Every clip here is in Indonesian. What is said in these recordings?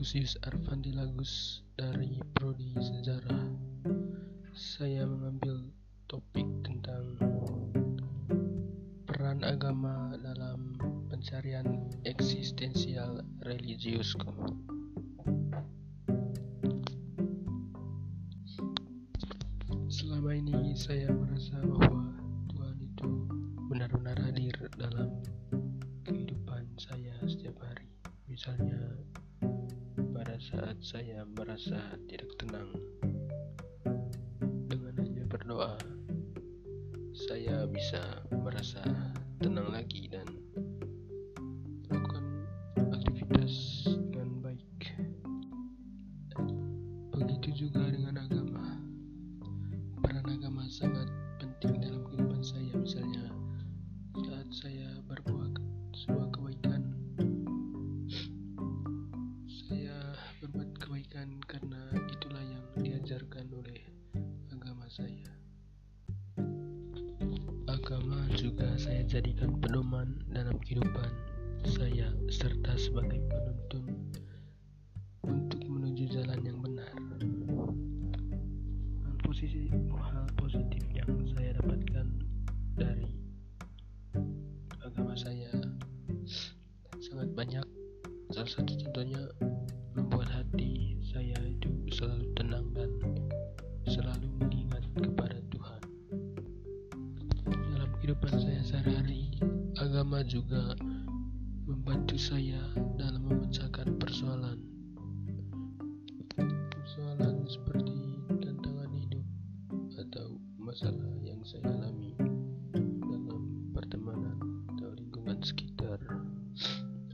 Gusius Arfandi Lagus dari Prodi Sejarah. Saya mengambil topik tentang peran agama dalam pencarian eksistensial religiusku. Selama ini saya merasa bahwa Tuhan itu benar-benar hadir dalam Misalnya pada saat saya merasa tidak tenang dengan hanya berdoa saya bisa merasa tenang lagi dan melakukan aktivitas dengan baik. Begitu juga dengan juga saya jadikan pedoman dalam kehidupan saya serta sebagai penuntun untuk menuju jalan yang benar. Hal posisi hal positif yang saya dapatkan dari agama saya sangat banyak. Salah satu contohnya kehidupan saya sehari-hari, agama juga membantu saya dalam memecahkan persoalan. Persoalan seperti tantangan hidup atau masalah yang saya alami dalam pertemanan atau lingkungan sekitar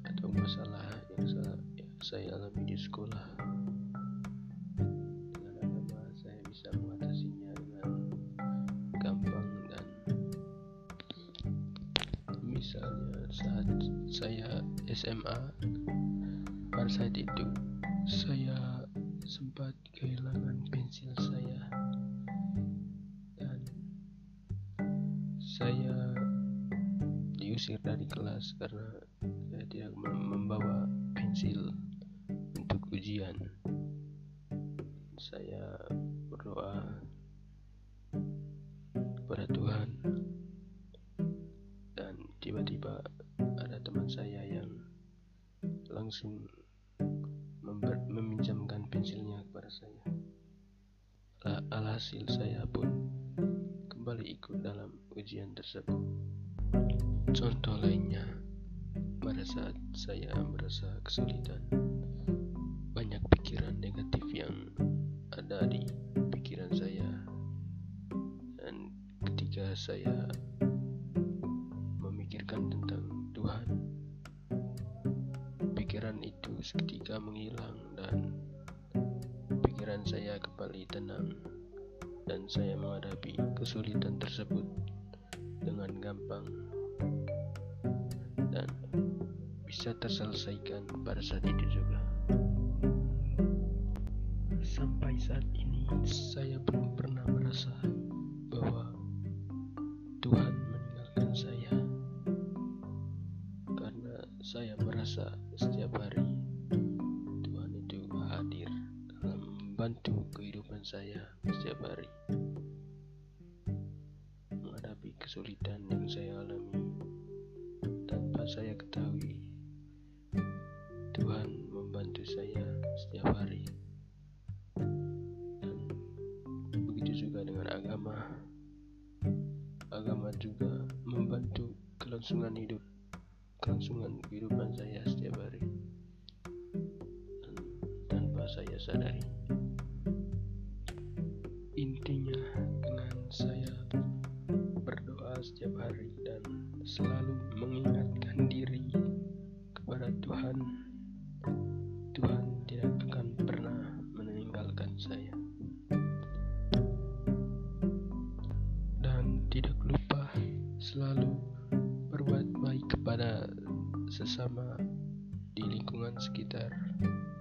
atau masalah yang saya, yang saya alami di sekolah. Saya SMA pada saat itu saya sempat kehilangan pensil saya. Dan saya diusir dari kelas karena saya tidak mem- membawa pensil untuk ujian. Saya berdoa kepada Tuhan langsung meminjamkan pensilnya kepada saya. Al- Alhasil saya pun kembali ikut dalam ujian tersebut. Contoh lainnya, pada saat saya merasa kesulitan, banyak pikiran negatif yang ada di pikiran saya, dan ketika saya seketika menghilang dan pikiran saya kembali tenang dan saya menghadapi kesulitan tersebut dengan gampang dan bisa terselesaikan pada saat itu juga. Sampai saat ini saya belum pernah merasa bahwa Tuhan meninggalkan saya karena saya merasa membantu kehidupan saya setiap hari. Menghadapi kesulitan yang saya alami tanpa saya ketahui Tuhan membantu saya setiap hari. Dan begitu juga dengan agama. Agama juga membantu kelangsungan hidup kelangsungan kehidupan saya setiap hari. Dan tanpa saya sadari intinya dengan saya berdoa setiap hari dan selalu mengingatkan diri kepada Tuhan. Tuhan tidak akan pernah meninggalkan saya. Dan tidak lupa selalu berbuat baik kepada sesama di lingkungan sekitar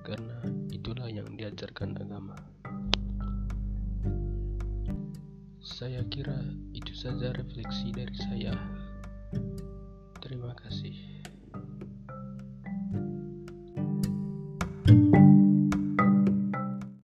karena itulah yang diajarkan agama saya kira itu saja refleksi dari saya. Terima kasih